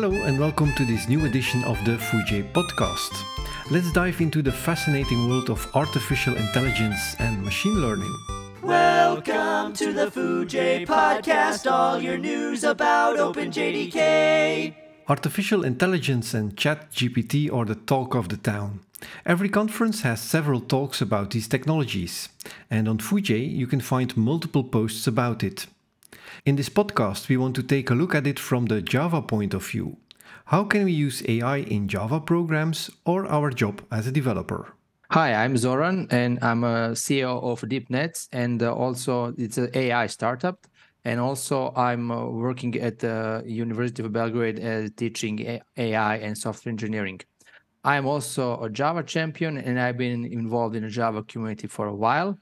Hello and welcome to this new edition of the Foojay podcast. Let's dive into the fascinating world of artificial intelligence and machine learning. Welcome to the Foojay podcast, all your news about OpenJDK. Artificial intelligence and ChatGPT are the talk of the town. Every conference has several talks about these technologies, and on Foojay you can find multiple posts about it. In this podcast, we want to take a look at it from the Java point of view. How can we use AI in Java programs or our job as a developer? Hi, I'm Zoran, and I'm a CEO of DeepNetts, and uh, also it's an AI startup. And also, I'm uh, working at the University of Belgrade uh, teaching AI and software engineering. I'm also a Java champion, and I've been involved in the Java community for a while.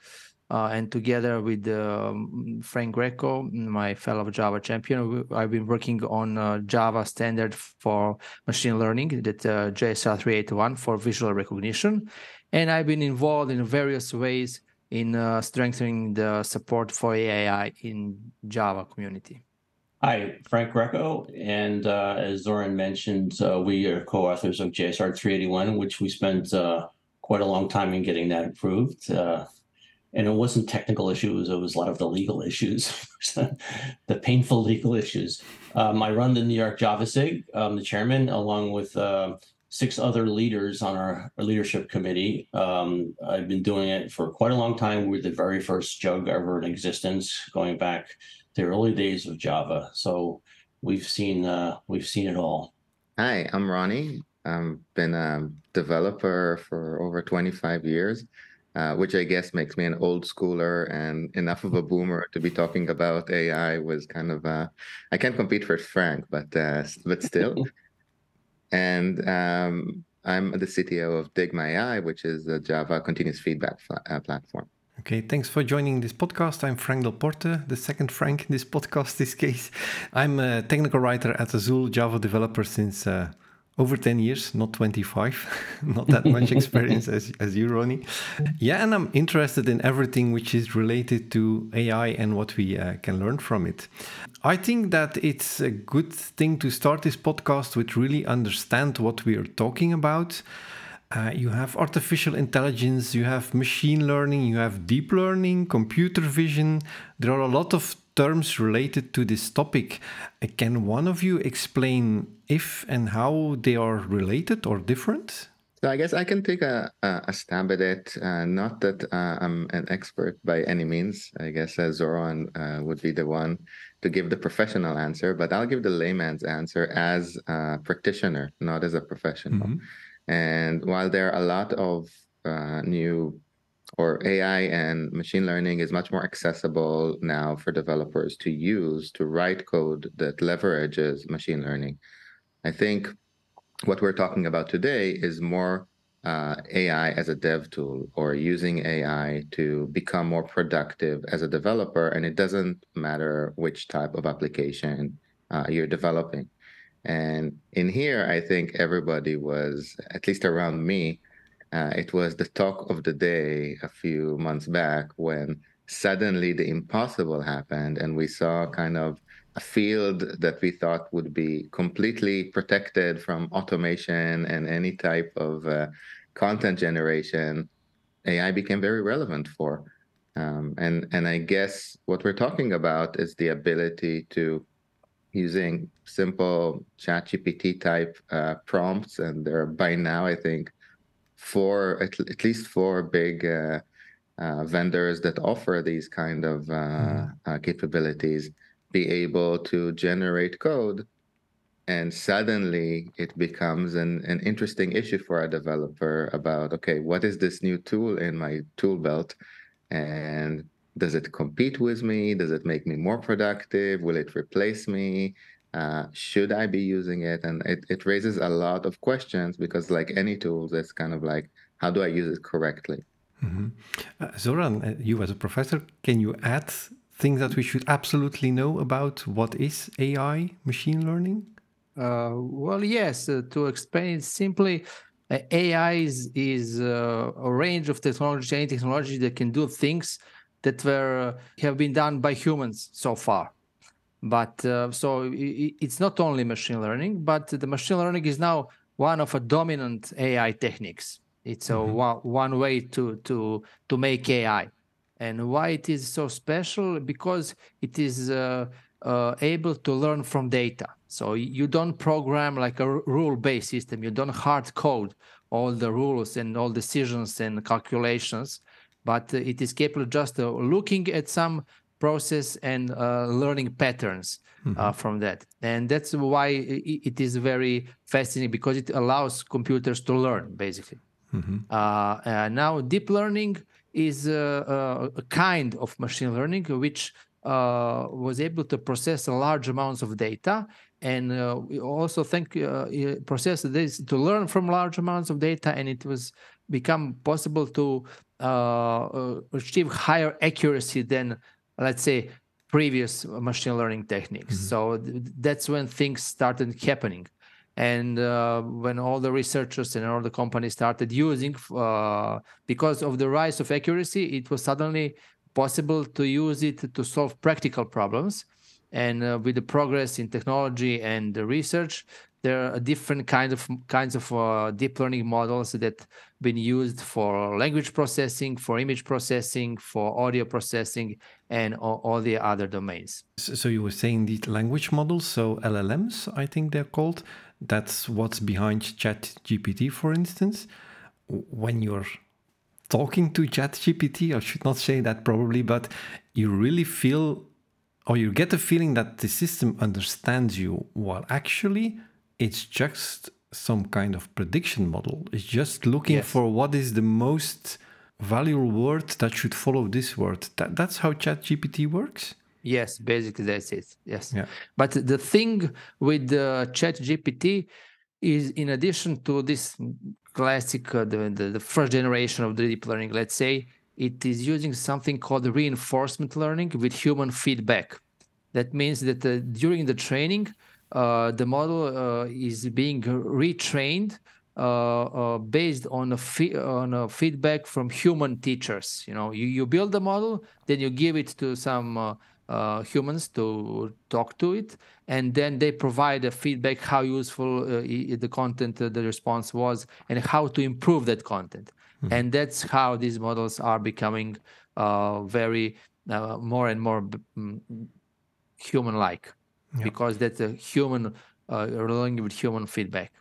Uh, and together with um, Frank Greco, my fellow Java champion, I've been working on uh, Java standard for machine learning, that uh, JSR 381 for visual recognition. And I've been involved in various ways in uh, strengthening the support for AI in Java community. Hi, Frank Greco, and uh, as Zoran mentioned, uh, we are co-authors of JSR 381, which we spent quite a long time in getting that approved and it wasn't technical issues it was a lot of the legal issues the painful legal issues. Um, i run the new york java sig i'm the chairman along with uh, six other leaders on our, our leadership committee. Um, i've been doing it for quite a long time. We're the very first jug ever in existence going back to the early days of java. So we've seen uh, we've seen it all. Hi i'm Roni. I've been a developer for over 25 years uh, which I guess makes me an old schooler and enough of a boomer to be talking about AI was kind of uh, I can't compete with Frank, but uh, but still. and um, I'm the CTO of Digma AI, which is a Java continuous feedback uh, platform. Okay, thanks for joining this podcast. I'm Frank Delporte, the second Frank in this podcast, this case. I'm a technical writer at Azul, Java developer since uh, over 10 years, not 25, not that much experience as, as you, Roni. Yeah, and I'm interested in everything which is related to AI and what we uh, can learn from it. I think that it's a good thing to start this podcast with really understand what we are talking about. Uh, you have artificial intelligence, you have machine learning, you have deep learning, computer vision. There are a lot of terms related to this topic. Can one of you explain if and how they are related or different? So I guess I can take a, a, stab at it. Uh, not that uh, I'm an expert by any means. I guess uh, Zoran uh, would be the one to give the professional answer, but I'll give the layman's answer as a practitioner, not as a professional. Mm-hmm. And while there are a lot of uh, new or AI and machine learning is much more accessible now for developers to use to write code that leverages machine learning. I think what we're talking about today is more uh, AI as a dev tool or using AI to become more productive as a developer. And it doesn't matter which type of application uh, you're developing. And in here, I think everybody was, at least around me, uh, it was the talk of the day a few months back when suddenly the impossible happened and we saw kind of a field that we thought would be completely protected from automation and any type of uh, content generation ai became very relevant for. Um, and and i guess what we're talking about is the ability to using simple chat gpt type uh, prompts and there are by now i think four at, at least four big uh, uh, vendors that offer these kind of mm. capabilities be able to generate code and suddenly it becomes an, an interesting issue for a developer about okay what is this new tool in my tool belt? And does it compete with me? Does it make me more productive? Will it replace me uh, should I be using it? And it, it raises a lot of questions because, like any tools, it's kind of like, how do I use it correctly? Mm-hmm. Uh, Zoran, uh, you as a professor, can you add things that we should absolutely know about what is AI, machine learning? Uh, well, yes. Uh, to explain it simply, AI is, is a range of technology, any technology that can do things that were have been done by humans so far But uh, so it's not only machine learning, but the machine learning is now one of a dominant AI techniques. It's a Mhm. one, one way to to to make AI, and why it is so special because it is uh, uh, able to learn from data. So you don't program like a rule-based system. You don't hard code all the rules and all decisions and calculations, but it is capable just uh, looking at some process and uh, learning patterns uh, from that. And that's why it is very fascinating because it allows computers to learn basically. Mhm. Uh, uh, now, deep learning is uh, uh, a kind of machine learning which uh, was able to process large amounts of data and uh, we also think uh, uh, process this to learn from large amounts of data and it was become possible to uh, uh, achieve higher accuracy than let's say previous machine learning techniques. So th- that's when things started happening. And uh, when all the researchers and all the companies started using uh, because of the rise of accuracy it was suddenly possible to use it to solve practical problems. And uh, with the progress in technology and the research there are different kind of kinds of uh, deep learning models that been used for language processing for image processing for audio processing and all, all the other domains So you were saying these language models, so LLMs, I think they're called. That's what's behind ChatGPT, for instance. When you're talking to ChatGPT, I should not say that probably, but you really feel or you get the feeling that the system understands you, while actually it's just some kind of prediction model. It's just looking Yes. for what is the most valuable word that should follow this word. That, that's how ChatGPT works. Yes, basically that's it. Yes. Yeah. But the thing with the Chat GPT is in addition to this classic, uh, the, the, the first generation of the deep learning, let's say, it is using something called reinforcement learning with human feedback. That means that uh, during the training, uh, the model uh, is being retrained uh, uh, based on a on a feedback from human teachers. You know, you, you build the model, then you give it to some uh, uh, humans to talk to it, and then they provide a feedback how useful uh, the content, uh, the response was, and how to improve that content. And that's how these models are becoming uh, very uh, more and more b- mm, human-like, Yeah. because that's a human uh, learning with human feedback.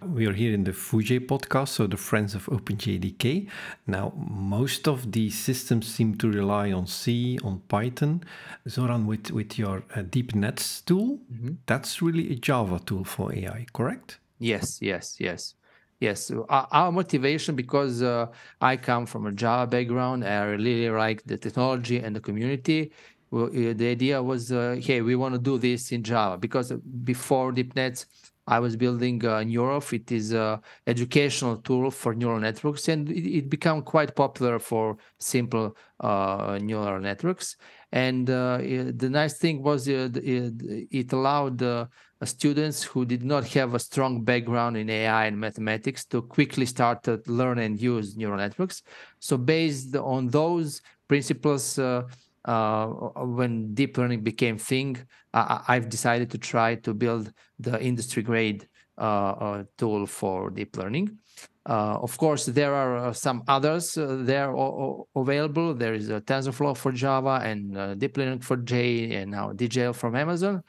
We are here in the Foojay podcast, so the Friends of OpenJDK. Now, most of these systems seem to rely on C, on Python. Zoran, with, with your uh, DeepNetts tool, that's really a Java tool for AI, correct? Yes, yes, yes, yes. Our, our motivation, because uh, I come from a Java background, I really like the technology and the community. Well, uh, the idea was, uh, hey, we want to do this in Java because before DeepNetts, I was building uh, Neuroph. It is a educational tool for neural networks, and it, it became quite popular for simple uh, neural networks. And uh, the nice thing was uh, it, it allowed uh, students who did not have a strong background in AI and mathematics to quickly start to learn and use neural networks. So based on those principles, uh, when deep learning became thing, I, I've decided to try to build the industry grade uh, uh, tool for deep learning. Uh, of course, there are uh, some others uh, there available. There is a TensorFlow for Java and uh, Deep Learning for J, and now DJL from Amazon.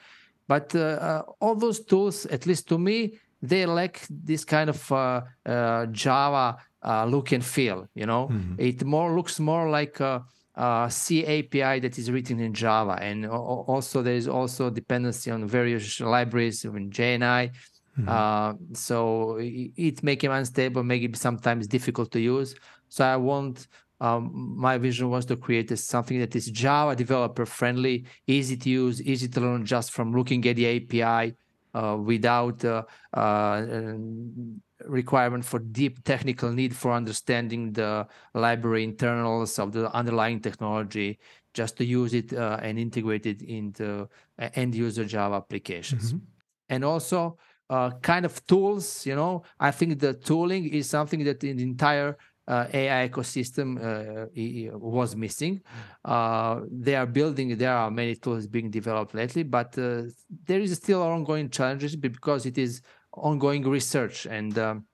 But all those tools, at least to me, they lack this kind of uh, uh, Java uh, look and feel. You know, it more looks more like a, a C API that is written in Java, and also there is also dependency on various libraries in JNI. Uh, so i- it make it unstable, make it sometimes difficult to use. So I want um, my vision was to create something that is Java developer friendly, easy to use, easy to learn just from looking at the API uh, without uh, uh, requirement for deep technical need for understanding the library internals of the underlying technology, just to use it uh, and integrate it into uh, end user Java applications. And also uh, kind of tools, you know, I think the tooling is something that in the entire uh, AI ecosystem uh, was missing. Uh, they are building, there are many tools being developed lately, but uh, there is still ongoing challenges because it is ongoing research and um,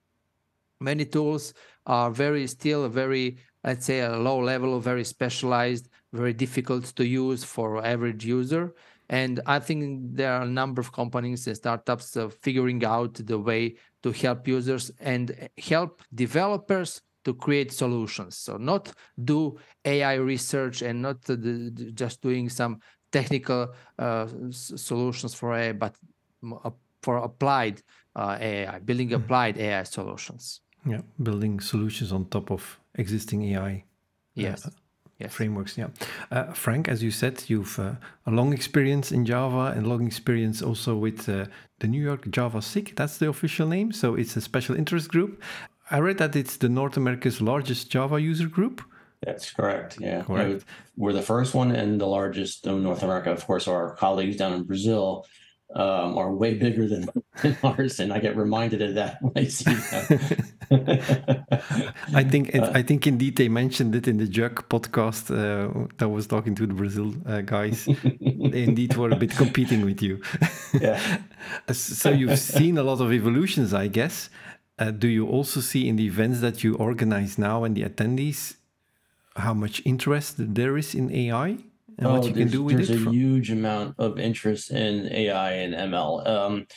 many tools are very still very, let's say, a low level, very specialized, very difficult to use for average user. And I think there are a number of companies and startups uh, figuring out the way to help users and help developers to create solutions. So not do AI research and not the, just doing some technical uh, solutions for AI, but for applied uh, AI, building mm-hmm. applied AI solutions. Yeah, building solutions on top of existing AI. Yes. Uh, yes. frameworks. Yeah, uh, Frank, as you said, you've uh, a long experience in Java and long experience also with uh, the New York Java SIG. That's the official name. So it's a special interest group. I read that it's the North America's largest Java user group. That's correct. Yeah, correct. we're the first one and the largest in North America. Of course, our colleagues down in Brazil um, are way bigger than, than, ours, and I get reminded of that when I see them. I think uh, I think indeed they mentioned it in the Jug podcast uh, that was talking to the Brazil uh, guys. they indeed were a bit competing with you. yeah. so you've seen a lot of evolutions, I guess. Uh, do you also see in the events that you organize now and the attendees how much interest there is in AI? And oh, what you can do with there's it. There's a from... huge amount of interest in AI and ML. Um,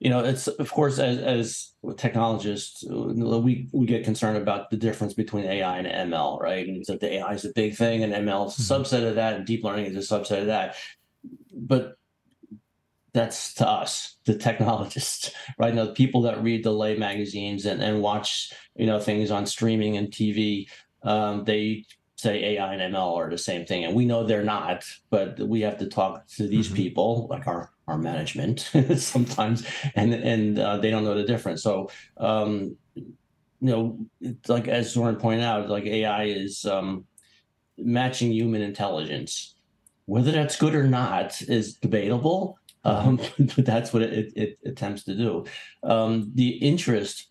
you know, it's of course as as technologists, we we get concerned about the difference between AI and ML, right? And so the AI is a big thing, and ML is a mm-hmm. subset of that, and deep learning is a subset of that. But that's to us, the technologists, right? Now, the people that read the lay magazines and, and watch, you know, things on streaming and TV, um, they say AI and ML are the same thing, and we know they're not. But we have to talk to these mm-hmm. people, like our our management, sometimes, and and uh, they don't know the difference. So, um, you know, like as Zoran pointed out, like AI is um, matching human intelligence. Whether that's good or not is debatable. Mm-hmm. Um, but that's what it, it, it attempts to do. Um, the interest,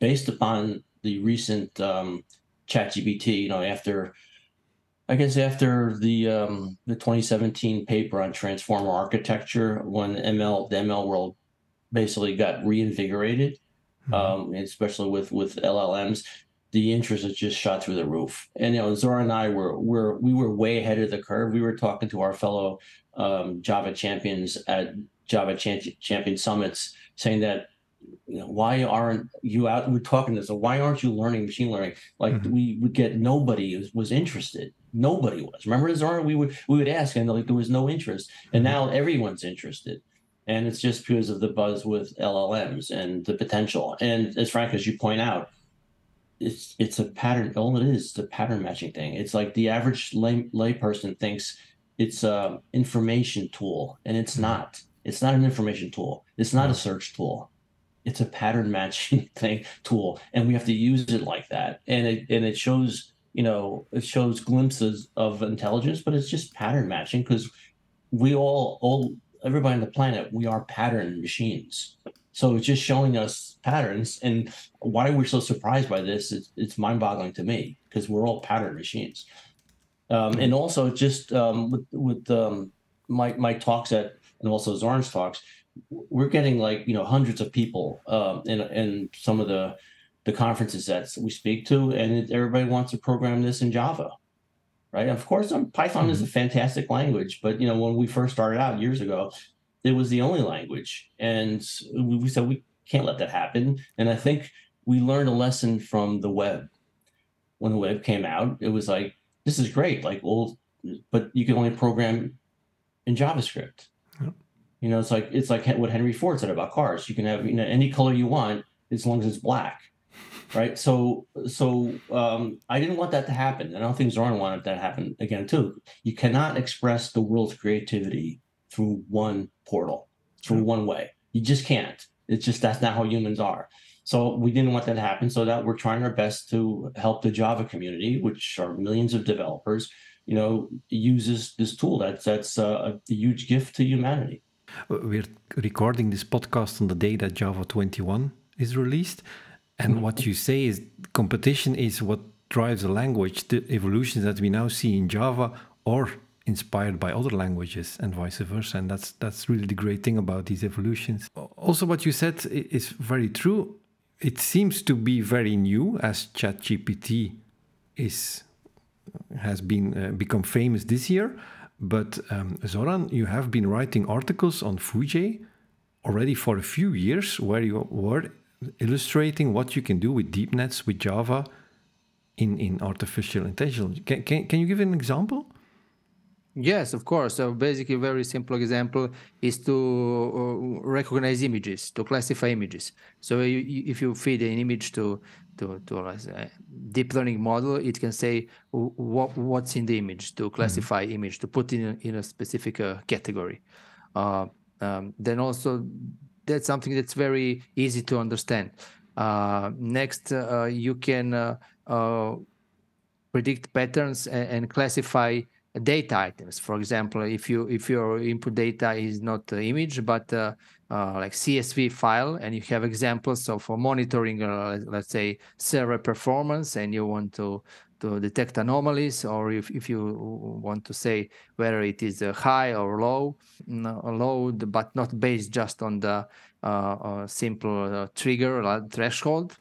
based upon the recent um, ChatGPT, you know, after I guess after the um, the 2017 paper on transformer architecture, when ML the ML world basically got reinvigorated, mm-hmm. um, especially with with LLMs, the interest has just shot through the roof. And you know, Zoran and I were were we were way ahead of the curve. We were talking to our fellow um, Java champions at Java champion summits, saying that you know, why aren't you out? We're talking this. So why aren't you learning machine learning? Like mm-hmm. we would get nobody was, was interested. Nobody was. Remember, Zoran? We would we would ask, and like there was no interest. And mm-hmm. now everyone's interested, and it's just because of the buzz with LLMs and the potential. And as Frank, as you point out, it's it's a pattern. All it is, the pattern matching thing. It's like the average lay layperson thinks it's a information tool, and it's mm-hmm. not. It's not an information tool. It's not a search tool it's a pattern matching thing tool and we have to use it like that. And it and it shows you know it shows glimpses of intelligence but it's just pattern matching because we all all everybody on the planet we are pattern machines. So it's just showing us patterns and why we're so surprised by this it's, it's mind-boggling to me because we're all pattern machines. Um, and also just um, with with um, my my talks at and also Zoran's talks we're getting like you know hundreds of people um, in in some of the the conferences that we speak to, and everybody wants to program this in Java, right? Of course, um, Python mm-hmm. is a mm-hmm. fantastic language, but you know when we first started out years ago, it was the only language, and we said we can't let that happen. And I think we learned a lesson from the web. When the web came out, it was like this is great, like well, but you can only program in JavaScript. You know, it's like it's like what Henry Ford said about cars. You can have you know any color you want as long as it's black, right? So so um, I didn't want that to happen, and I don't think Zoran wanted that to happen again too. You cannot express the world's creativity through one portal, through one way. You just can't. It's just that's not how humans are. So we didn't want that to happen. So that we're trying our best to help the Java community, which are millions of developers, you know, uses this tool. That's that's a, a huge gift to humanity. We're recording this podcast on the day that Java 21 is released. And what you say is competition is what drives a language. The evolutions that we now see in Java are inspired by other languages and vice versa. And that's that's really the great thing about these evolutions. Also, what you said is very true. It seems to be very new as ChatGPT is has been uh, become famous this year. But um, Zoran, you have been writing articles on Foojay already for a few years, where you were illustrating what you can do with Deep Netts with Java in, in artificial intelligence. Can, can, can you give an example? Yes, of course. So basically, very simple example is to uh, recognize images, to classify images. So if you feed an image to to to a deep learning model, it can say what what's in the image to classify mm-hmm. image to put in a, in a specific uh, category. Uh, um, then also that's something that's very easy to understand. Uh, next, uh, you can uh, uh, predict patterns and, and, classify data items. For example, if you if your input data is not image but uh, like CSV file, and you have examples of monitoring, let's say server performance, and you want to to detect anomalies, or if, if you want to say whether it is a high or low load, but not based just on the uh, uh, simple uh, trigger threshold,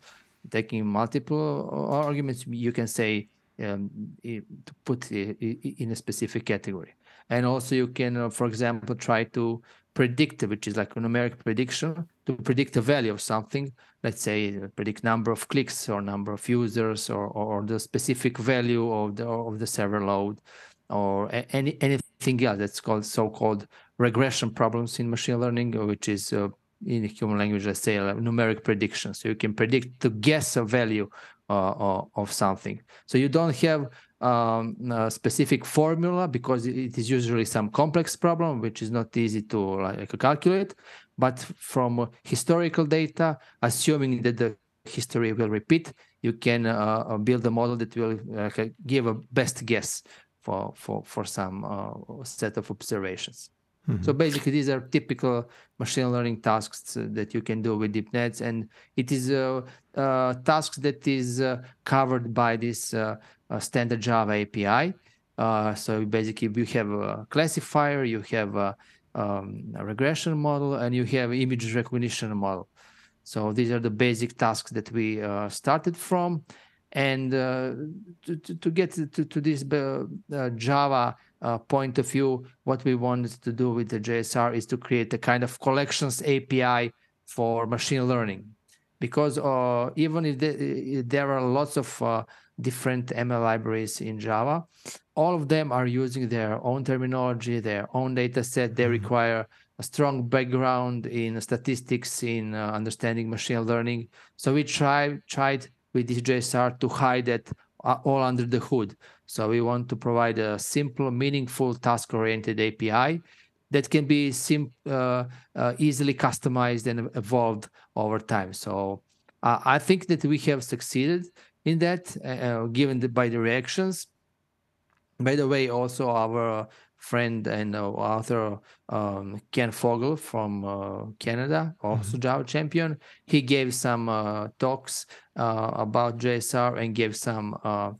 taking multiple arguments, you can say um, to put in a specific category. And also you can, for example, try to predict, which is like a numeric prediction, to predict the value of something. Let's say predict number of clicks or number of users or, or the specific value of the of the server load or any anything else that's called so-called regression problems in machine learning, which is uh, in human language, let's say a numeric prediction. So you can predict to guess a value uh, of something. So you don't have um, a specific formula because it is usually some complex problem which is not easy to like calculate. But from historical data, assuming that the history will repeat, you can uh, uh build a model that will uh, give a best guess for for for some uh, set of observations. Mm-hmm. So basically, these are typical machine learning tasks that you can do with Deep Netts, and it is a, a task that is uh, covered by this uh, standard Java API. Uh, so basically, you have a classifier, you have a, um, a, regression model, and you have image recognition model. So these are the basic tasks that we uh, started from, and uh, to, to, get to, to this uh, Java uh, point of view, what we wanted to do with the JSR is to create a kind of collections API for machine learning. Because uh, even if the, there are lots of uh, different ML libraries in Java, all of them are using their own terminology, their own data set. They mm-hmm. require a strong background in statistics, in uh, understanding machine learning. So we tried tried with this JSR to hide that uh, all under the hood. So we want to provide a simple, meaningful, task-oriented API that can be sim- uh, uh, easily customized and evolved over time. So uh, I think that we have succeeded in that, uh, uh, given the, by the reactions. By the way, also our friend and uh, author um, Ken Fogel from uh, Canada, also mm-hmm. Java champion. He gave some uh, talks uh, about JSR and gave some uh,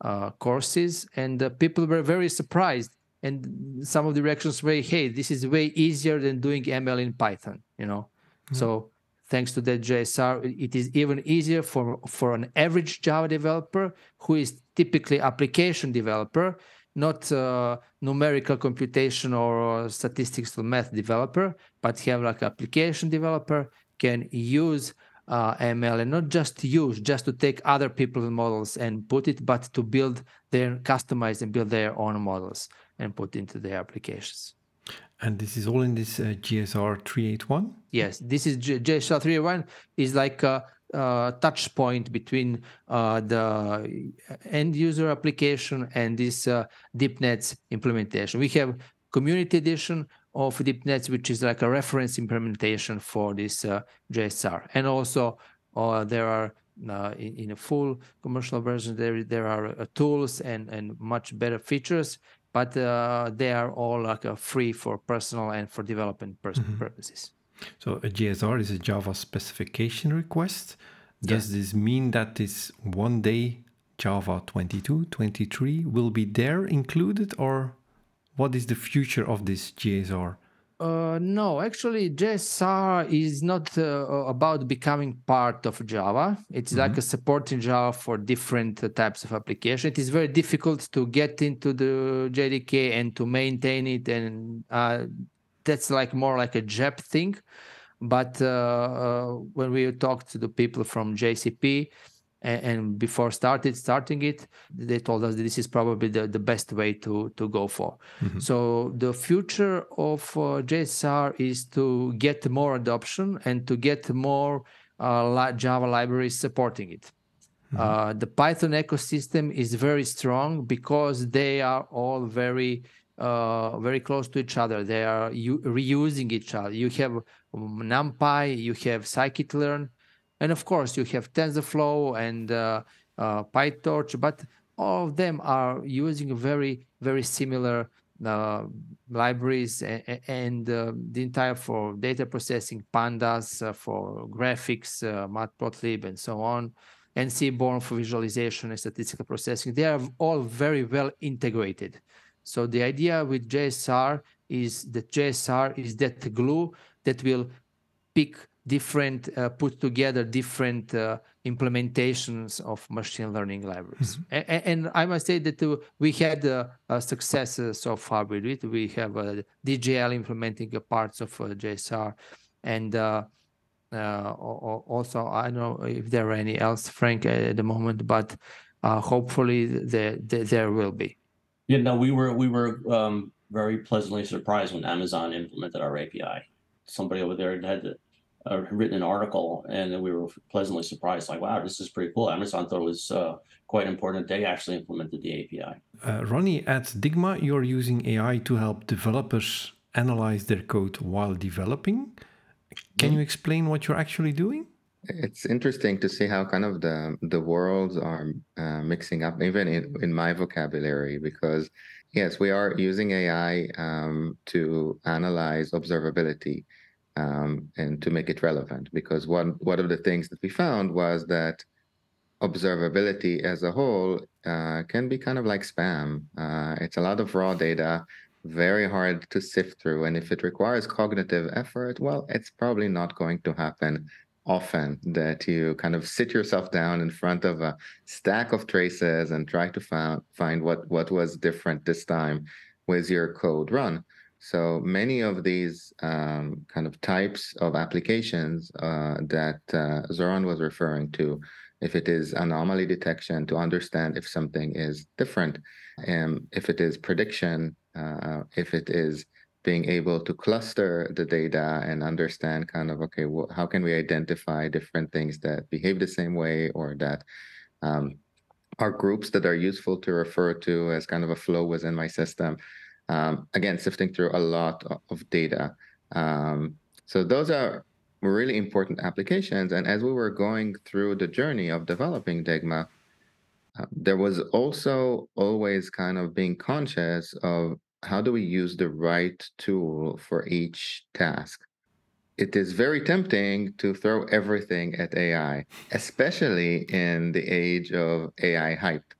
uh, courses, and people were very surprised. And some of the reactions were, "Hey, this is way easier than doing ML in Python," you know. Mm-hmm. So thanks to that JSR, it is even easier for for an average Java developer who is typically application developer not numerical computation or statistical math developer, but have like application developer can use uh, ML and not just use, just to take other people's models and put it, but to build their customize and build their own models and put into their applications. And this is all in this uh, JSR 381? Yes, this is G- JSR 381 is like a, uh, touch point between uh, the end user application and this uh, DeepNetts implementation. We have community edition of DeepNetts, which is like a reference implementation for this uh, JSR. And also uh, there are uh, in, in, a full commercial version, there there are tools and, and much better features, but they are all like free for personal and for development pers- mm-hmm. purposes. So a JSR is a Java specification request Does this mean that this one day Java 22, 23 will be there included, or what is the future of this JSR? Uh, no, actually, JSR is not uh, about becoming part of Java. It's like a supporting Java for different uh, types of application. It is very difficult to get into the JDK and to maintain it, and uh, that's like more like a JEP thing. But uh, uh, when we talked to the people from JCP, and, before started starting it they told us this is probably the, the best way to to go for mm-hmm. so the future of uh, jsr is to get more adoption and to get more uh, java libraries supporting it mm-hmm. uh, the python ecosystem is very strong because they are all very uh, very close to each other. They are u- reusing each other. You have NumPy, you have scikit-learn, and of course, you have TensorFlow and uh, uh, PyTorch, but all of them are using very, very similar uh, libraries and, and the entire for data processing, pandas for graphics, matplotlib, and so on, and Seaborn for visualization and statistical processing. They are all very well integrated. So the idea with JSR is that JSR is that glue that will pick different uh, put together different uh, implementations of machine learning libraries. Mm-hmm. and, and, i must say that uh, we had uh, a success uh, so far with it. We have uh, djl implementing parts of jsr and also i don't know if there are any else frank at the moment but hopefully there, there, there will be. Yeah no we were we were um, very pleasantly surprised when amazon implemented our api somebody over there had uh, written an article and we were pleasantly surprised like wow this is pretty cool. Amazon thought it was uh, quite important they actually implemented the api uh, Roni at digma you're using ai to help developers analyze their code while developing. Can you explain what you're actually doing? It's interesting to see how kind of the the worlds are uh, mixing up even in, in my vocabulary because yes we are using ai um, to analyze observability um, and to make it relevant. Because one one of the things that we found was that observability as a whole uh, can be kind of like spam. Uh, it's a lot of raw data, very hard to sift through, and if it requires cognitive effort, well, it's probably not going to happen often that you kind of sit yourself down in front of a stack of traces and try to find find what what was different this time with your code run. So many of these um, kind of types of applications uh, that uh, Zoran was referring to, if it is anomaly detection to understand if something is different, um, if it is prediction, uh, if it is being able to cluster the data and understand kind of okay, well, how can we identify different things that behave the same way or that um, are groups that are useful to refer to as kind of a flow within my system um, again, sifting through a lot of data. Um, so those are really important applications. And as we were going through the journey of developing Digma, uh, there was also always kind of being conscious of how do we use the right tool for each task. It is very tempting to throw everything at AI, especially in the age of AI hype.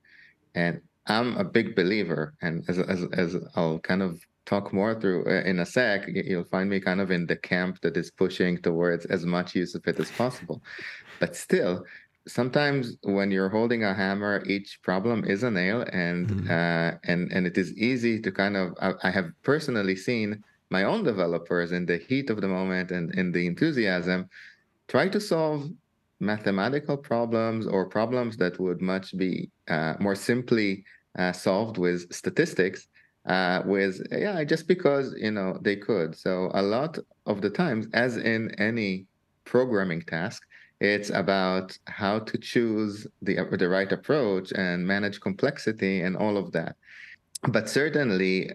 And I'm a big believer, and as as as I'll kind of talk more through uh, in a sec, you'll find me kind of in the camp that is pushing towards as much use of it as possible. But still, sometimes when you're holding a hammer, each problem is a nail, and mm-hmm. uh, and and it is easy to kind of. I, I have personally seen my own developers in the heat of the moment and in the enthusiasm try to solve mathematical problems or problems that would much be uh, more simply uh, solved with statistics uh, with yeah just because you know they could. So a lot of the times as in any programming task it's about how to choose the the right approach and manage complexity and all of that. But certainly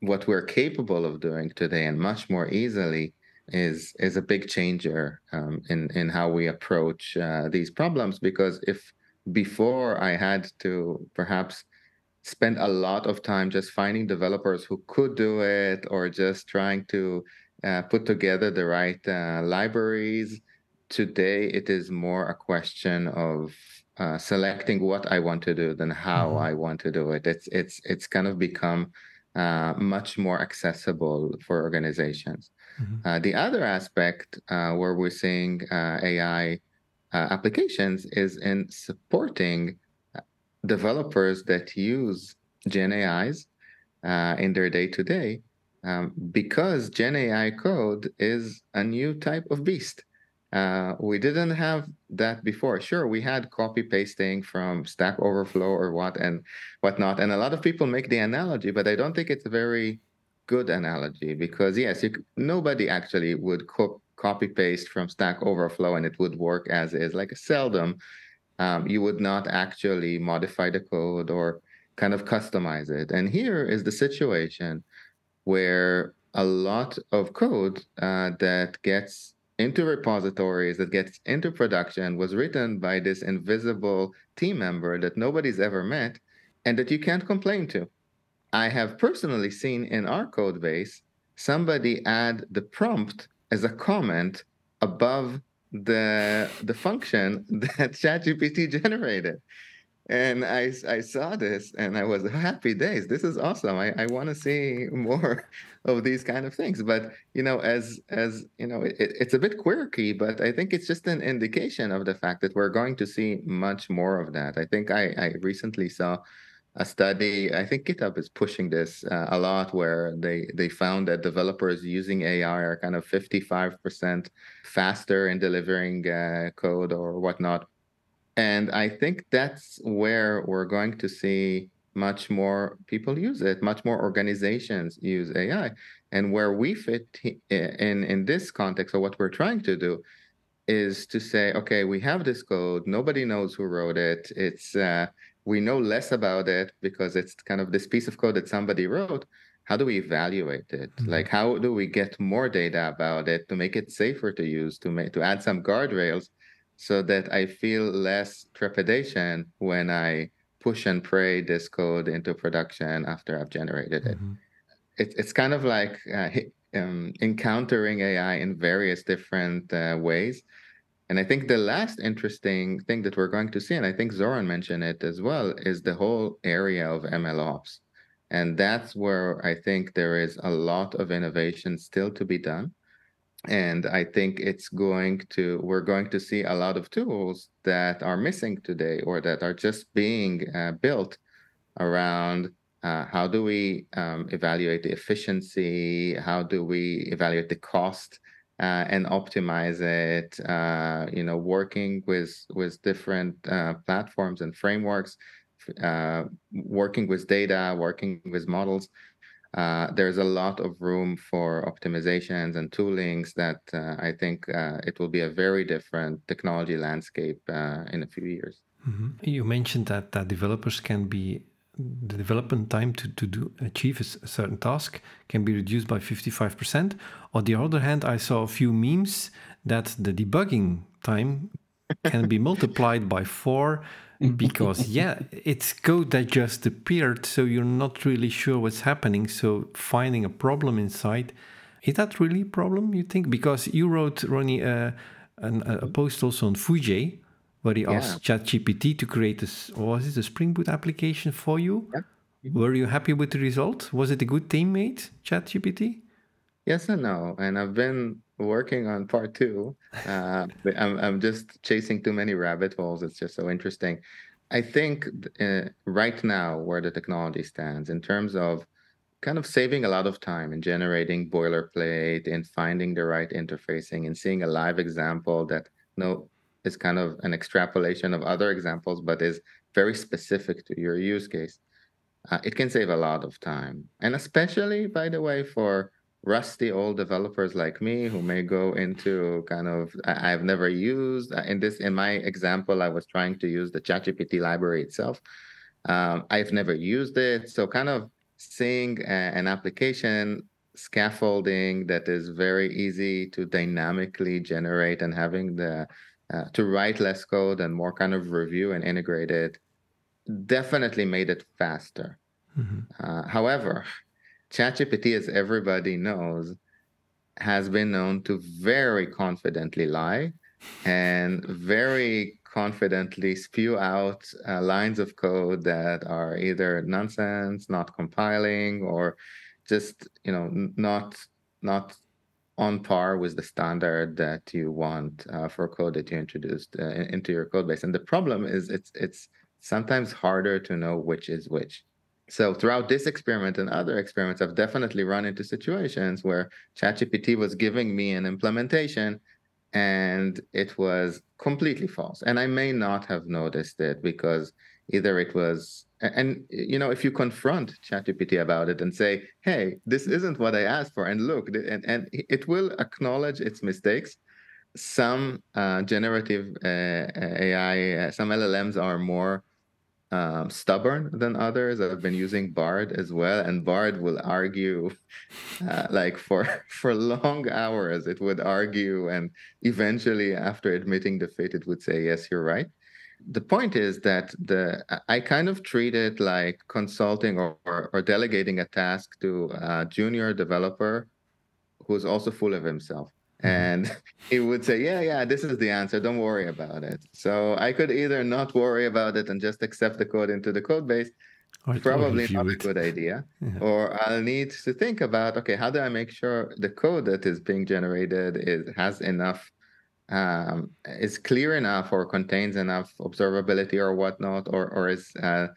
what we're capable of doing today and much more easily is is a big changer um, in in how we approach uh, these problems. Because if before I had to perhaps spend a lot of time just finding developers who could do it, or just trying to uh, put together the right uh, libraries, today it is more a question of uh, selecting what I want to do than how mm-hmm. I want to do it. It's it's it's kind of become uh, much more accessible for organizations. Mm-hmm. Uh, the other aspect uh, where we're seeing uh, AI applications is in supporting developers that use Gen AIs in their day to day, because Gen AI code is a new type of beast. Uh, we didn't have that before. Sure, we had copy pasting from Stack Overflow or what and whatnot, and a lot of people make the analogy, but I don't think it's very good analogy because yes, you, nobody actually would co- copy paste from Stack Overflow and it would work as is. Like seldom, um, you would not actually modify the code or kind of customize it. And here is the situation where a lot of code uh, that gets into repositories that gets into production was written by this invisible team member that nobody's ever met and that you can't complain to. I have personally seen in our code base somebody add the prompt as a comment above the the function that ChatGPT generated and I, I saw this and I was happy days. This is awesome. I, I want to see more of these kind of things. But you know, as as you know, it, it's a bit quirky, but I think it's just an indication of the fact that we're going to see much more of that. I think I, I recently saw a study. I think GitHub is pushing this uh, a lot, where they they found that developers using AI are kind of 55% faster in delivering uh, code or whatnot and I think that's where we're going to see much more people use it, much more organizations use AI. And where we fit in in this context of what we're trying to do is to say, okay, we have this code, nobody knows who wrote it. It's uh, we know less about it because it's kind of this piece of code that somebody wrote. How do we evaluate it? Mm-hmm. Like, how do we get more data about it to make it safer to use, to make to add some guardrails so that I feel less trepidation when I push and pray this code into production after I've generated it. Mm-hmm. it it's kind of like uh, um, encountering AI in various different uh, ways. And I think the last interesting thing that we're going to see, and I think Zoran mentioned it as well, is the whole area of ML ops. And that's where I think there is a lot of innovation still to be done. And i think it's going to we're going to see a lot of tools that are missing today or that are just being uh, built around uh, how do we um, evaluate the efficiency? How do we evaluate the cost uh, and optimize it uh, you know working with with different uh, platforms and frameworks uh, working with data working with models uh, there's a lot of room for optimizations and toolings that uh, I think it will be a very different technology landscape in a few years. Mm-hmm. You mentioned that, that developers can be the development time to, to do achieve a, certain task can be reduced by 55%. On the other hand, I saw a few memes that the debugging time can be multiplied by four because yeah it's code that just appeared so you're not really sure what's happening so finding a problem inside is that really a problem you think because you wrote Roni uh, an, a post also on Foojay where he yeah. asked ChatGPT to create this was it a Spring Boot application for you yeah. mm-hmm. were you happy with the result was it a good teammate ChatGPT yes and no and I've been working on part two. Uh, I'm, I'm just chasing too many rabbit holes. It's just so interesting. I think uh, right now, where the technology stands in terms of kind of saving a lot of time in generating boilerplate and finding the right interfacing and seeing a live example that you know, is kind of an extrapolation of other examples, but is very specific to your use case. Uh, it can save a lot of time. And especially, by the way, for rusty old developers like me who may go into kind of I, have never used uh, in this in my example i was trying to use the chatgpt library itself um, i've never used it so kind of seeing a, an application scaffolding that is very easy to dynamically generate and having the uh, to write less code and more kind of review and integrate it definitely made it faster mm-hmm. uh, however ChatGPT, as everybody knows, has been known to very confidently lie and very confidently spew out uh, lines of code that are either nonsense, not compiling, or just you know not not on par with the standard that you want uh, for code that you introduced uh, into your code base. And the problem is it's it's sometimes harder to know which is which. So throughout this experiment and other experiments, I've definitely run into situations where ChatGPT was giving me an implementation and it was completely false. And I may not have noticed it because either it was and you know if you confront chatgpt about it and say hey this isn't what i asked for and look and, and it will acknowledge its mistakes. Some uh, generative uh, ai uh, some llms are more um, stubborn than others. I've been using bard as well and bard will argue uh, like for for long hours. It would argue and eventually after admitting defeat it would say yes you're right the point is that the I kind of treat it like consulting or, or, or delegating a task to a junior developer who's also full of himself. Mm-hmm. And he would say, Yeah, yeah, this is the answer. Don't worry about it. So I could either not worry about it and just accept the code into the code base. Or probably not a good idea. Yeah. Or I'll need to think about okay, how do I make sure the code that is being generated is has enough um, is clear enough or contains enough observability or whatnot, or or is uh,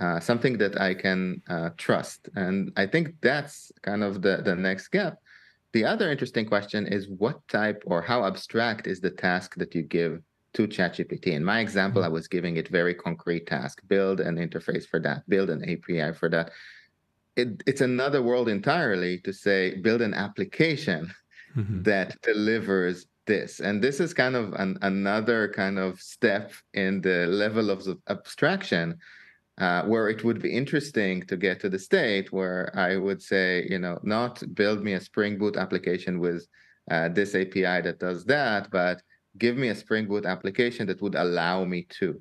uh, something that I can uh, trust. And I think that's kind of the the next gap. The other interesting question is what type or how abstract is the task that you give to ChatGPT. In my example, mm-hmm. I was giving it very concrete task: build an interface for that, build an API for that. It, it's another world entirely to say build an application mm-hmm. that delivers this and this is kind of an, another kind of step in the level of abstraction uh, where it would be interesting to get to the state where i would say you know not build me a spring boot application with uh, this api that does that but give me a spring boot application that would allow me to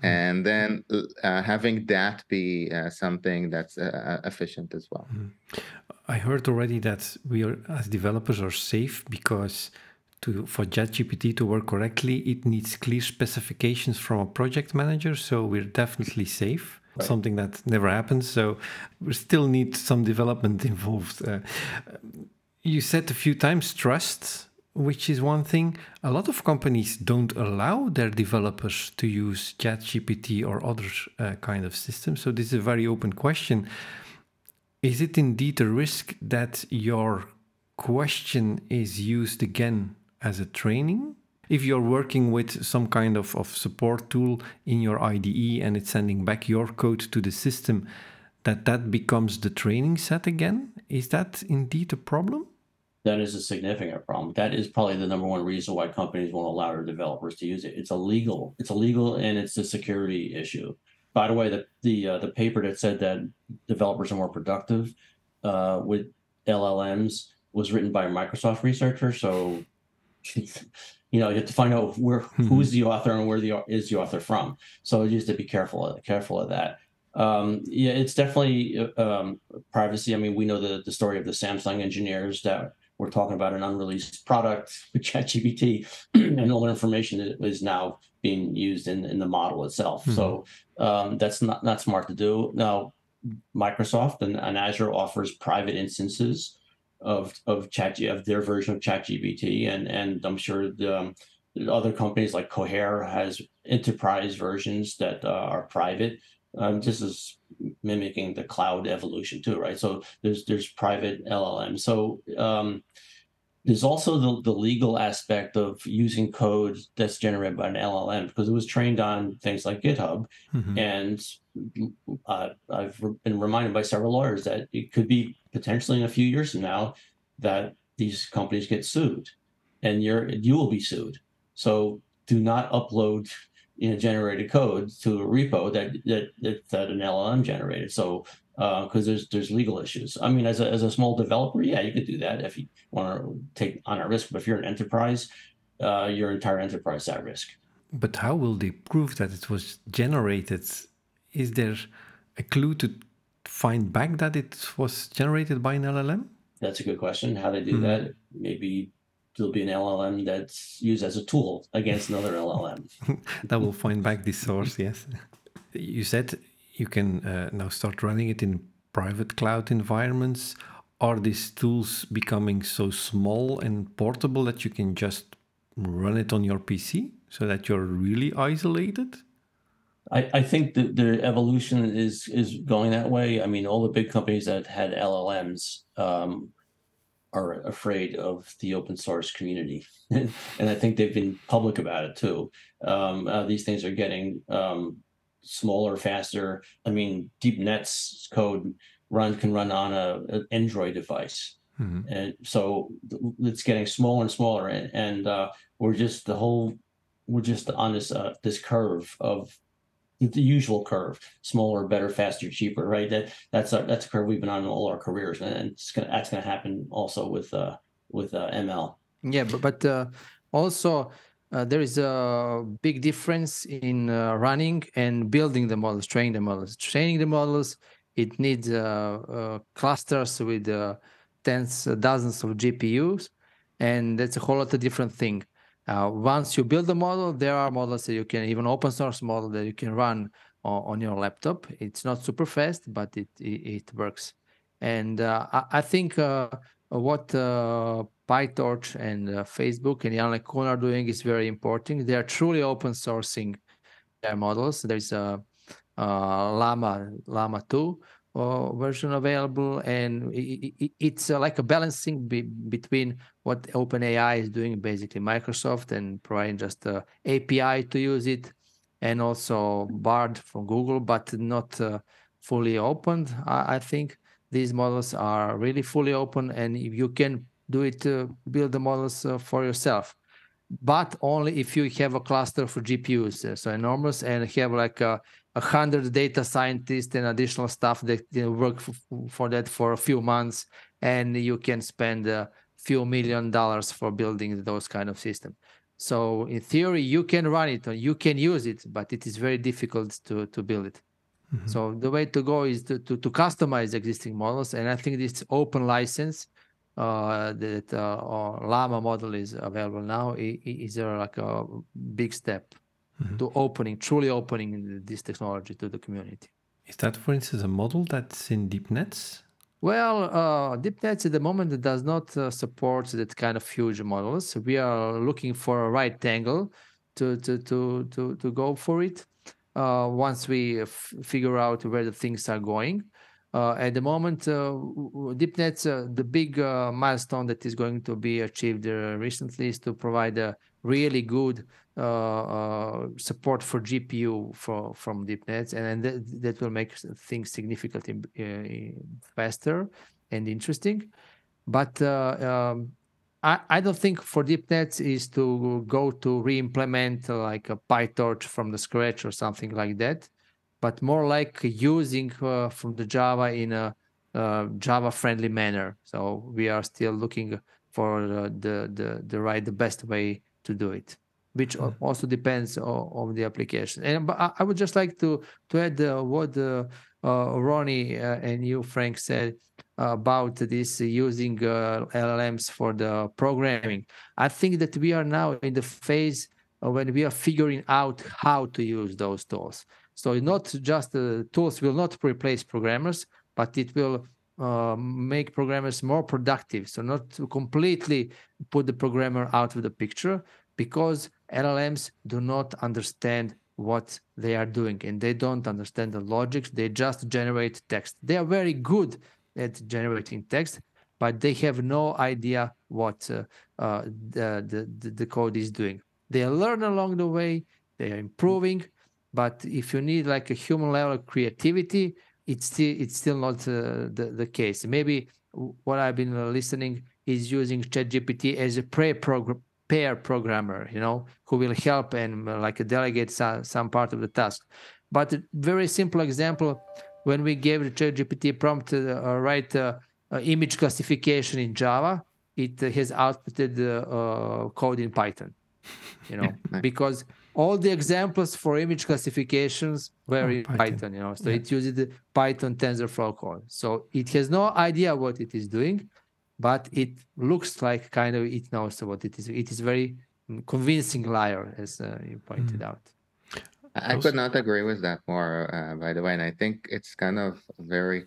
hmm. and then uh, having that be uh, something that's uh, efficient as well hmm. i heard already that we are as developers are safe because to for ChatGPT to work correctly, it needs clear specifications from a project manager. So we're definitely safe. Right. Something that never happens. So we still need some development involved. Uh, you said a few times trust, which is one thing. A lot of companies don't allow their developers to use ChatGPT or other uh, kind of systems. So this is a very open question. Is it indeed a risk that your question is used again as a training. If you're working with some kind of, of support tool in your IDE and it's sending back your code to the system, that that becomes the training set again. Is that indeed a problem? That is a significant problem. That is probably the number one reason why companies won't allow their developers to use it. It's illegal. It's illegal, and it's a security issue. By the way, the the uh, the paper that said that developers are more productive uh, with LLMs was written by a Microsoft researcher. So you know, you have to find out where mm-hmm. who's the author and where the is the author from. So you have to be careful of, careful of that. Um, yeah, it's definitely um, privacy. I mean, we know the the story of the Samsung engineers that were talking about an unreleased product with ChatGPT, and all the information is now being used in in the model itself. Mm-hmm. So um, that's not not smart to do. Now, Microsoft and, and Azure offers private instances of of chat of their version of ChatGPT, and and I'm sure the, um, other companies like Cohere has enterprise versions that uh, are private. Um, this is mimicking the cloud evolution too, right? So there's there's private LLM. So um, there's also the, the legal aspect of using code that's generated by an LLM because it was trained on things like GitHub. Mm-hmm. And uh, I've been reminded by several lawyers that it could be potentially in a few years from now that these companies get sued and you're you will be sued. So do not upload you know, generated code to a repo that that that, an LLM generated. So because uh, there's there's legal issues. I mean, as a as a small developer, yeah, you could do that if you want to take on a risk. But if you're an enterprise, uh, your entire enterprise is at risk. But how will they prove that it was generated? Is there a clue to find back that it was generated by an LLM? That's a good question. How they do mm. that? Maybe there'll be an LLM that's used as a tool against another LLM. that will find back the source, yes. You said you can uh, now start running it in private cloud environments. Are these tools becoming so small and portable that you can just run it on your PC so that you're really isolated? I, I think that the evolution is is going that way. I mean, all the big companies that had LLMs um, are afraid of the open source community, and I think they've been public about it too. Um, uh, these things are getting um, smaller, faster. I mean, DeepNetts code run can run on a an Android device, mm-hmm. and so it's getting smaller and smaller. And, and uh, we're just the whole we're just on this uh, this curve of the usual curve smaller better faster cheaper right? That that's a that's a curve we've been on in all our careers and it's gonna that's gonna happen also with uh with uh, ml yeah but, but uh, also uh, there is a big difference in uh, running and building the models training the models. Training the models it needs uh, uh, clusters with tens dozens of gpus and that's a whole lot of different thing uh, once you build a model, there are models that you can even open source model that you can run on, on your laptop. It's not super fast, but it it, it works. And uh, I, I, think uh, what uh, PyTorch and uh, Facebook and Yann LeCun are doing is very important. They are truly open sourcing their models. There's a Llama Llama 2 uh, version available, and it, it, it's uh, like a balancing be, between what OpenAI is doing, basically Microsoft, and providing just a API to use it, and also Bard from Google, but not uh, fully opened. I, I, think these models are really fully open, and you can do it, build the models uh, for yourself but only if you have a cluster for GPUs, so enormous, and have like a a hundred data scientists and additional staff that you know, work for, for that for a few months, and you can spend a few million dollars for building those kind of system. So in theory, you can run it or you can use it, but it is very difficult to to build it. Mm-hmm. So the way to go is to, to, to customize existing models, and I think this open license uh, that uh, Llama model is available now is, is like a big step mm-hmm. to opening, truly opening this technology to the community. Is that, for instance, a model that's in DeepNetts? Well, uh, DeepNetts at the moment does not uh, support that kind of huge models. We are looking for a right angle to to to to, to go for it. Uh, once we f- figure out where the things are going, uh, at the moment, uh, DeepNetts, uh, the big milestone that is going to be achieved recently is to provide a really good support for GPU for, from DeepNetts, and, that, that will make things significantly faster and interesting. But um, I, I don't think for DeepNetts is to go to re-implement like a PyTorch from the scratch or something like that but more like using uh, from the Java in a uh, Java friendly manner. So we are still looking for uh, the, the, the right, the best way to do it, which mm. also depends on, on, the application. And but I would just like to, to add uh, what uh, Roni uh, and you, Frank, said about this using LLMs for the programming. I think that we are now in the phase when we are figuring out how to use those tools. So not just the tools will not replace programmers, but it will uh, make programmers more productive. So not to completely put the programmer out of the picture because LLMs do not understand what they are doing and they don't understand the logic. They just generate text. They are very good at generating text, but they have no idea what uh, uh, the, the, the code is doing. They learn along the way. They are improving, but if you need like a human level of creativity, it's still it's still not uh, the the case. Maybe what I've been listening is using ChatGPT as a pre-program pair programmer, you know, who will help and uh, like delegate some, some part of the task. But a very simple example, when we gave the ChatGPT prompt to uh, write uh, uh, image classification in Java, it has outputted uh, code in Python, you know, because all the examples for image classifications were oh, in Python. Python. you know. So yeah. it uses the Python TensorFlow code. So it has no idea what it is doing, but it looks like kind of it knows what it is. It is very convincing liar, as uh, you pointed mm. out. I could not agree with that more, uh, by the way. And I think it's kind of a very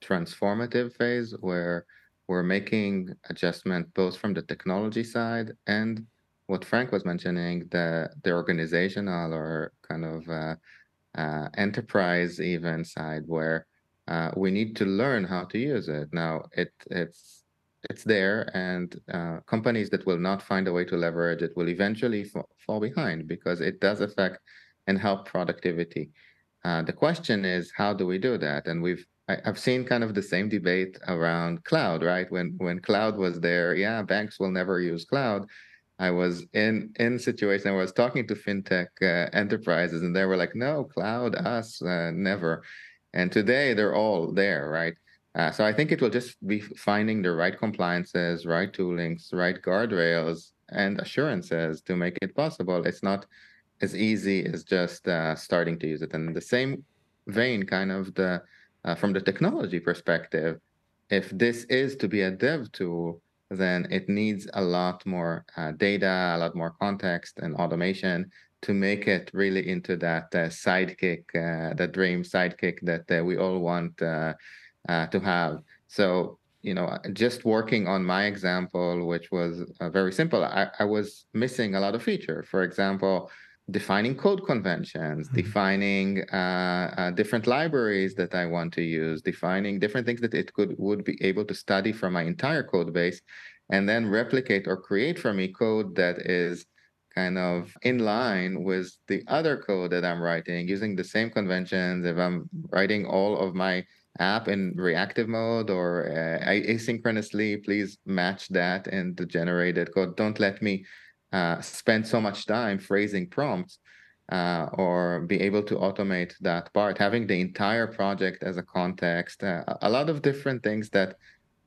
transformative phase where we're making adjustment both from the technology side and what Frank was mentioning, the the organizational or kind of uh, uh, enterprise even side where uh, we need to learn how to use it. Now it it's it's there, and uh, companies that will not find a way to leverage it will eventually fa- fall behind because it does affect and help productivity. Uh, the question is, how do we do that? And we've I, have seen kind of the same debate around cloud, right? When when cloud was there, yeah, banks will never use cloud. I was in in situation. I was talking to fintech uh, enterprises, and they were like, "No, cloud, us, uh, never." And today they're all there, right? Uh, so I think it will just be finding the right compliances, right toolings, right guardrails, and assurances to make it possible. It's not as easy as just uh, starting to use it. And the same vein, kind of the uh, from the technology perspective, if this is to be a dev tool, then it needs a lot more uh, data, a lot more context and automation to make it really into that uh, sidekick, uh, the dream sidekick that uh, we all want uh, to have. So you know, just working on my example, which was very simple, I, I was missing a lot of feature. For example, defining code conventions, mm-hmm. defining uh, uh, different libraries that I want to use, defining different things that it could would be able to study from my entire code base, and then replicate or create for me code that is kind of in line with the other code that I'm writing using the same conventions. If I'm writing all of my app in reactive mode or uh, asynchronously, please match that in the generated code. Don't let me uh, spend so much time phrasing prompts uh, or be able to automate that part, having the entire project as a context, uh, a lot of different things that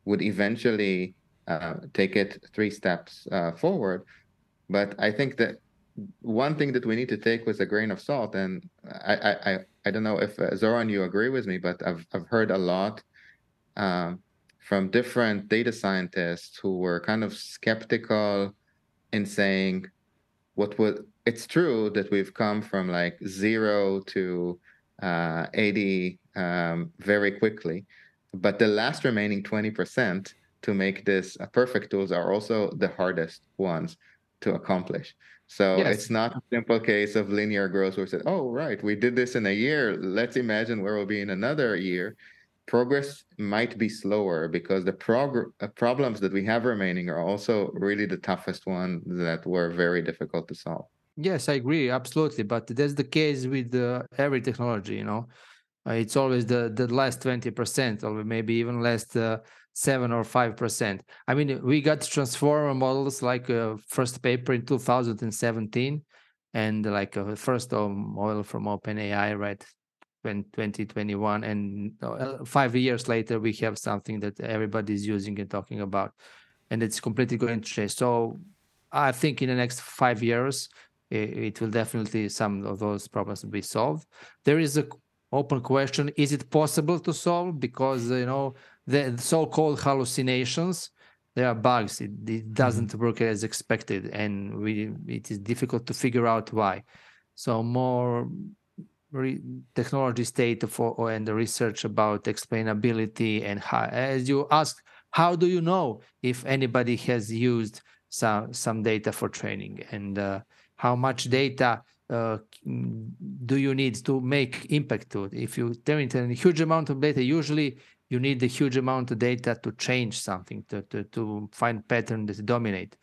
would eventually uh, take it three steps uh, forward. But I think that one thing that we need to take with a grain of salt, and I I, I don't know if uh, Zoran you agree with me, but I've I've heard a lot from different data scientists who were kind of skeptical in saying what would it's true that we've come from like zero to uh, 80 um, very quickly but the last remaining 20% to make this a perfect tools are also the hardest ones to accomplish. So yes. it's not a simple case of linear growth where we said oh right we did this in a year. Let's imagine where we'll be in another year progress might be slower because the prog- uh, problems that we have remaining are also really the toughest ones that were very difficult to solve. Yes, I agree absolutely, but that's the case with uh, every technology. You know, uh, it's always the the last twenty percent, or maybe even less uh, seven or five percent. I mean, we got transformer models like uh, first paper in two thousand and seventeen, and like a first model from OpenAI, right? 2021 and uh, five years later we have something that everybody is using and talking about and it's completely going to change so i think in the next five years it, it will definitely some of those problems will be solved there is a open question is it possible to solve because you know the so-called hallucinations there are bugs it, it mm-hmm. doesn't mm-hmm. work as expected and we it is difficult to figure out why so more re- technology state for and the research about explainability and how, as you asked, how do you know if anybody has used some some data for training and uh, how much data uh, do you need to make impact to it? If you turn in a huge amount of data, usually you need a huge amount of data to change something, to, to, to find patterns that dominate.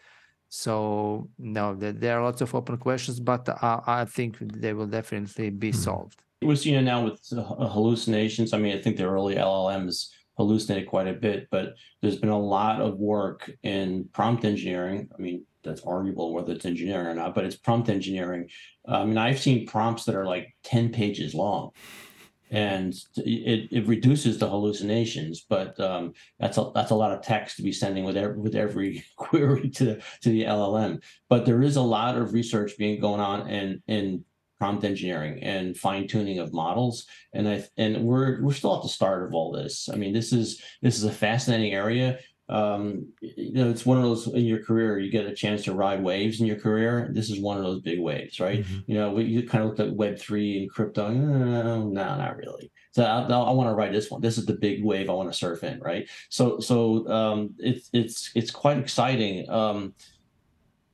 So no, there are lots of open questions, but I, I think they will definitely be hmm. solved. We're seeing now with hallucinations. I mean, I think the early LLMs hallucinated quite a bit, but there's been a lot of work in prompt engineering. I mean, that's arguable whether it's engineering or not, but it's prompt engineering. I mean, I've seen prompts that are like 10 pages long and it, it reduces the hallucinations but um, that's a that's a lot of text to be sending with every, with every query to the to the LLM but there is a lot of research being going on in in prompt engineering and fine tuning of models. And I and we're we're still at the start of all this. I mean this is this is a fascinating area um, you know, it's one of those in your career, you get a chance to ride waves in your career. This is one of those big waves, right? Mm-hmm. You know, we, you kind of looked at Web3 and crypto. No, no, not really. So I, I want to ride this one. This is the big wave I want to surf in, right? So, so um, it's it's it's quite exciting. Um,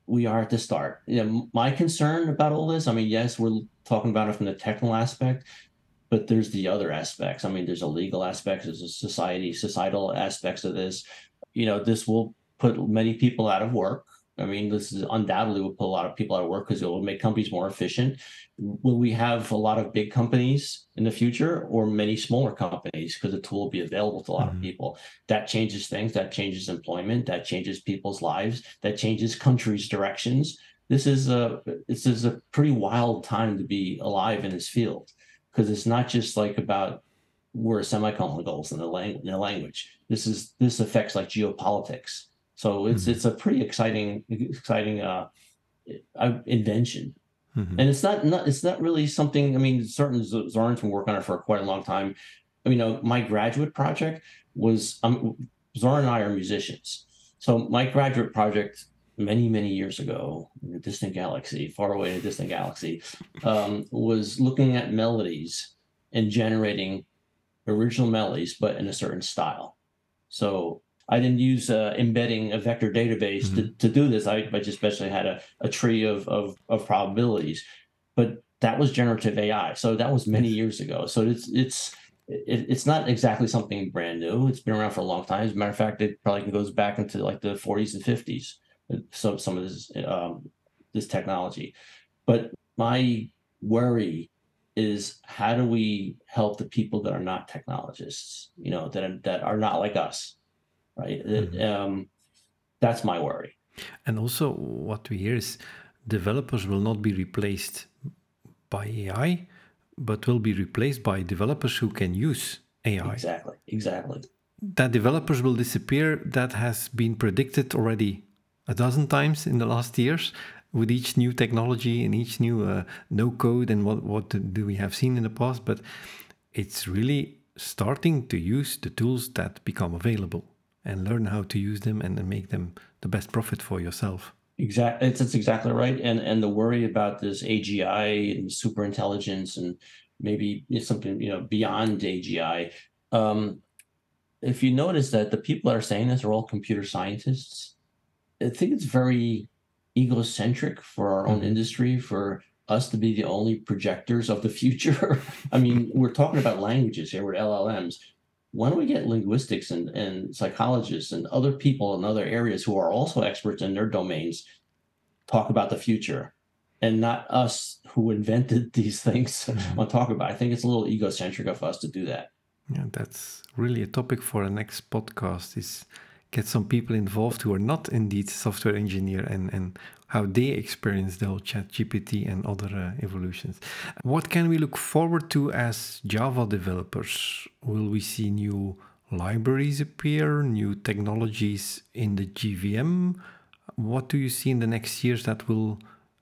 we are at the start. You know, my concern about all this, I mean, yes, we're talking about it from the technical aspect, but there's the other aspects. I mean, there's a legal aspect, there's a society, societal aspects of this you know, this will put many people out of work. I mean, this is undoubtedly will put a lot of people out of work because it will make companies more efficient. Will we have a lot of big companies in the future or many smaller companies because the tool will be available to a lot mm-hmm. of people? That changes things, that changes employment, that changes people's lives, that changes countries' directions. This is a this is a pretty wild time to be alive in this field because it's not just like about where semicolon goes in the, lang- in the language. This is this affects like geopolitics. So it's mm-hmm. it's a pretty exciting exciting uh, invention. Mm-hmm. And it's not, not it's not really something. I mean, certain Zoran's been working on it for quite a long time. I mean, you know, my graduate project was um, Zoran and I are musicians. So my graduate project many many years ago in a distant galaxy, far away in a distant galaxy, um, was looking at melodies and generating original melodies, but in a certain style. So I didn't use uh, embedding a vector database mm-hmm. to, to do this. I, I just basically had a, a tree of, of, of probabilities, but that was generative AI. So that was many years ago. So it's, it's, it, it's not exactly something brand new. It's been around for a long time. As a matter of fact, it probably goes back into like the 40s and 50s. So some of this um, this technology, but my worry is how do we help the people that are not technologists, you know, that are, that are not like us, right? Mm-hmm. Um, that's my worry. And also, what we hear is developers will not be replaced by AI, but will be replaced by developers who can use AI. Exactly. Exactly. That developers will disappear, that has been predicted already a dozen times in the last years with each new technology and each new uh, no code and what what do we have seen in the past but it's really starting to use the tools that become available and learn how to use them and, make them the best profit for yourself. Exactly it's, exactly right and and the worry about this agi and super intelligence and maybe something you know beyond agi um, if you notice that the people that are saying this are all computer scientists i think it's very egocentric for our own mm-hmm. industry for us to be the only projectors of the future. I mean, we're talking about languages here with LLMs. Why don't we get linguistics and, and psychologists and other people in other areas who are also experts in their domains talk about the future and not us who invented these things mm-hmm. on talk about. I think it's a little egocentric of us to do that. Yeah, that's really a topic for a next podcast is get some people involved who are not indeed software engineer and, and how they experience the whole chat GPT and other uh, evolutions. What can we look forward to as Java developers? Will we see new libraries appear, new technologies in the JVM? What do you see in the next years that will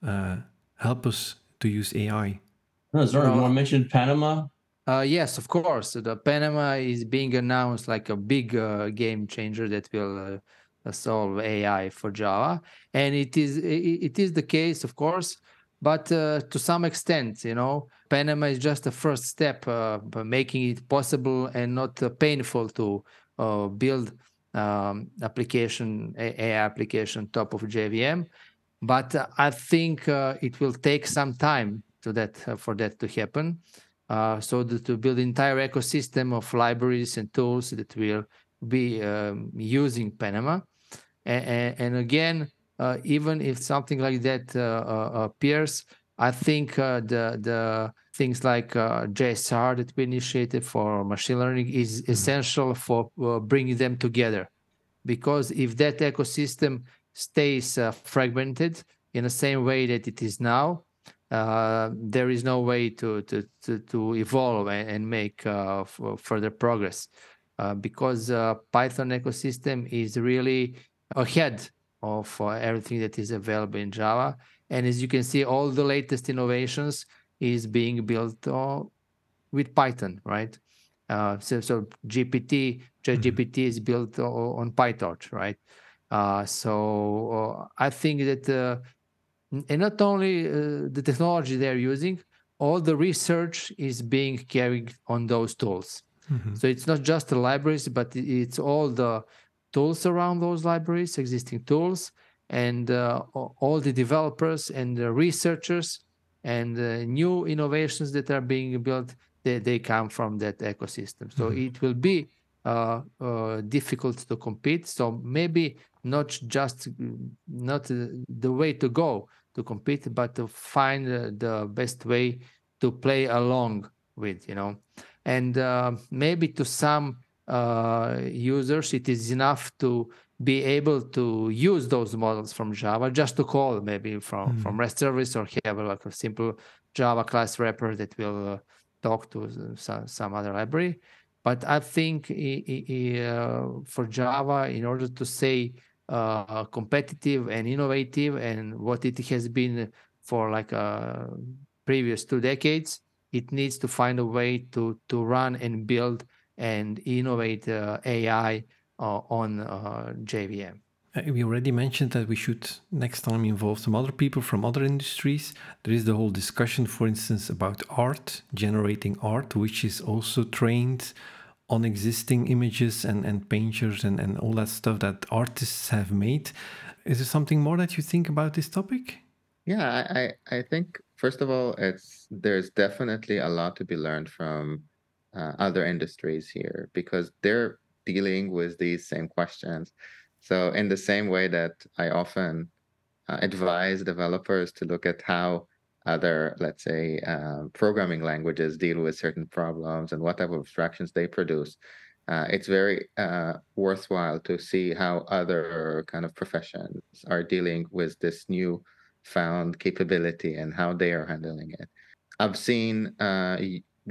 uh, help us to use AI? No, sorry, you want to mention Panama? Uh, yes, of course. The Panama is being announced like a big uh, game changer that will uh, solve AI for Java, and it is it is the case, of course, but uh, to some extent, you know, Panama is just a first step, uh, making it possible and not uh, painful to build um, application AI application top of JVM. But I think it will take some time to that for that to happen uh, so that to build entire ecosystem of libraries and tools that will be um, using Panama. And, and again, uh, even if something like that uh, uh appears, I think uh, the the things like uh, JSR that we initiated for machine learning is mm-hmm. essential for bringing them together, because if that ecosystem stays fragmented in the same way that it is now, uh, there is no way to to to, to evolve and, and make uh, further progress uh, because uh, Python ecosystem is really ahead of uh, everything that is available in Java. And as you can see, all the latest innovations is being built with Python, right? so, so GPT ChatGPT is built on PyTorch, right? Uh, so uh, I think that uh, and not only uh, the technology they're using, all the research is being carried on those tools. Mhm. So it's not just the libraries, but it's all the tools around those libraries, existing tools, and uh, all the developers and the researchers and uh, new innovations that are being built. They, they come from that ecosystem. So Mhm. it will be uh, uh, difficult to compete. So maybe not just not uh, the way to go to compete, but to find the best way to play along with, you know? And uh, maybe to some uh, users it is enough to be able to use those models from java just to call maybe from from rest service or have like a simple java class wrapper that will uh, talk to some, some other library. But i think uh, for java in order to say uh, competitive and innovative and what it has been for like uh, previous two decades it needs to find a way to to run and build and innovate uh, AI uh, on uh, JVM. Uh, We already mentioned that we should next time involve some other people from other industries. There is the whole discussion, for instance, about art, generating art, which is also trained on existing images and, and painters and, and all that stuff that artists have made. Is there something more that you think about this topic? Yeah, I, I, think first of all, it's there's definitely a lot to be learned from uh, other industries here because they're dealing with these same questions. So in the same way that I often uh, advise developers to look at how other, let's say, um, programming languages deal with certain problems and what type of abstractions they produce. Uh, it's very uh, worthwhile to see how other kind of professions are dealing with this new found capability and how they are handling it. I've seen uh,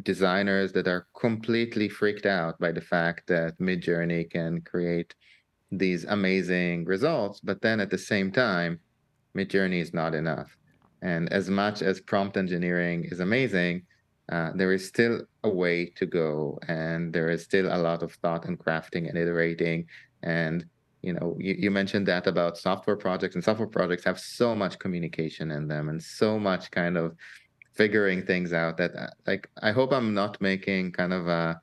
designers that are completely freaked out by the fact that Midjourney can create these amazing results, but then at the same time, Midjourney is not enough. And as much as prompt engineering is amazing, uh, there is still a way to go, and there is still a lot of thought and crafting and iterating. And you know, you, you mentioned that about software projects, and software projects have so much communication in them, and so much kind of figuring things out that, uh, like, I hope I'm not making kind of a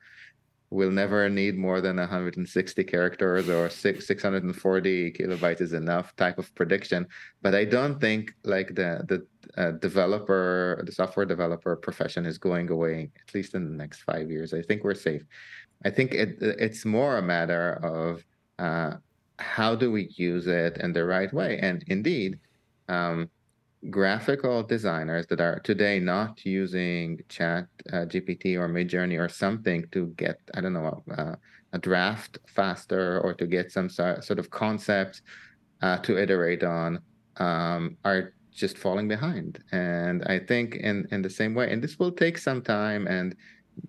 we'll never need more than 160 characters or six, 640 kilobytes is enough type of prediction. But i don't think like the the uh, developer the software developer profession is going away at least in the next five years. I think we're safe. I think it it's more a matter of uh, how do we use it in the right way? And indeed um, graphical designers that are today not using chat uh, gpt or midjourney or something to get i don't know uh, a draft faster or to get some so- sort of concept uh, to iterate on um, are just falling behind. And i think in in the same way and this will take some time and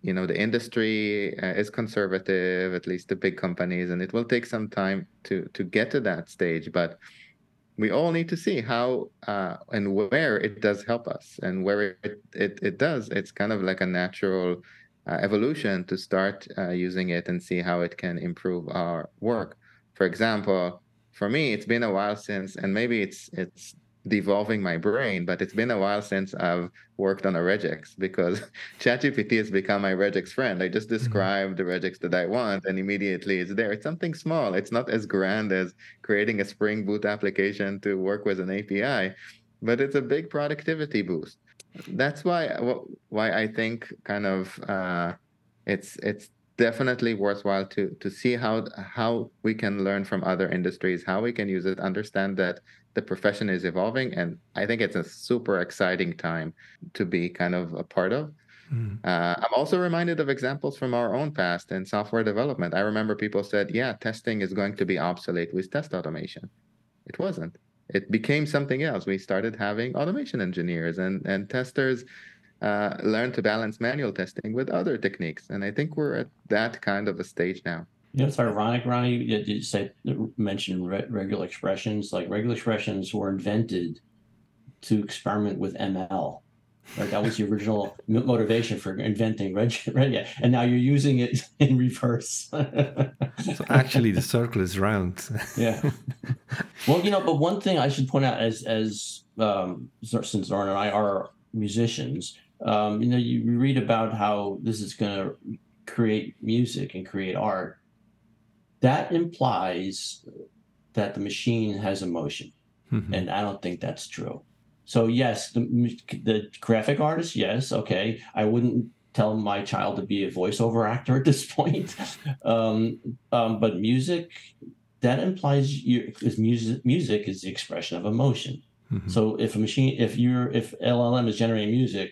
you know the industry uh, is conservative at least the big companies and it will take some time to to get to that stage but we all need to see how uh, and where it does help us. And where it, it, it does it's kind of like a natural uh, evolution to start uh, using it and see how it can improve our work. For example for me it's been a while since and maybe it's it's devolving my brain but it's been a while since i've worked on a regex because chatgpt has become my regex friend. I just describe the regex that i want and immediately it's there. It's something small. It's not as grand as creating a Spring Boot application to work with an API, but it's a big productivity boost. That's why why I think kind of uh, it's it's definitely worthwhile to to see how how we can learn from other industries, how we can use it, understand that the profession is evolving, and I think it's a super exciting time to be kind of a part of. Mm. Uh, I'm also reminded of examples from our own past in software development. I remember people said, yeah, testing is going to be obsolete with test automation. It wasn't. It became something else. We started having automation engineers and, and testers uh, learn to balance manual testing with other techniques. And I think we're at that kind of a stage now. You know, it's ironic, Roni, you, you say mention re- regular expressions. Like regular expressions were invented to experiment with ML. Right, that was the original motivation for inventing Red, Red and now you're using it in reverse. So actually, the circle is round. yeah. Well, you know, but one thing I should point out, as as um, since Zoran and I are musicians, um, you know, you read about how this is going to create music and create art. That implies that the machine has emotion, Mhm. and I don't think that's true. So yes, the the graphic artist, yes, okay. I wouldn't tell my child to be a voiceover actor at this point. um, um, but music, that implies you music. Music is the expression of emotion. Mhm. So if a machine, if you're, if LLM is generating music,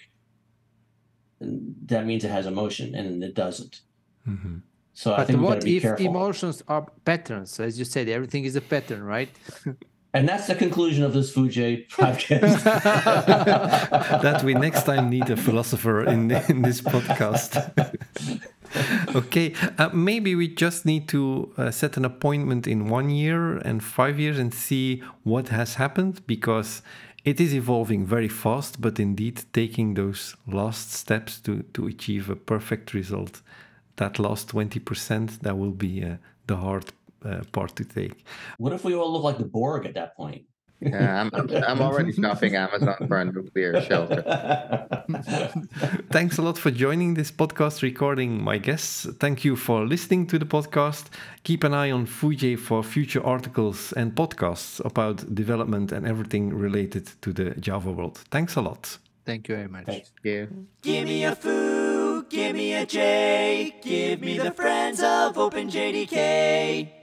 that means it has emotion, and it doesn't. Mhm. So I But think what if careful. emotions are patterns? As you said, everything is a pattern, right? and that's the conclusion of this Foojay podcast. that we next time need a philosopher in in this podcast. okay, uh, maybe we just need to uh, set an appointment in one year and five years and see what has happened because it is evolving very fast. But indeed, taking those last steps to to achieve a perfect result, that last twenty percent, that will be uh, the hard uh, part to take. what if we all look like the Borg at that point? Yeah, I'm, I'm, I'm already shopping Amazon for a nuclear shelter. Thanks a lot for joining this podcast recording, my guests. Thank you for listening to the podcast. Keep an eye on Foojay for future articles and podcasts about development and everything related to the Java world. Thanks a lot. Thank you very much. Thanks. Yeah. Give me a foo, give me a J, give me the friends of OpenJDK.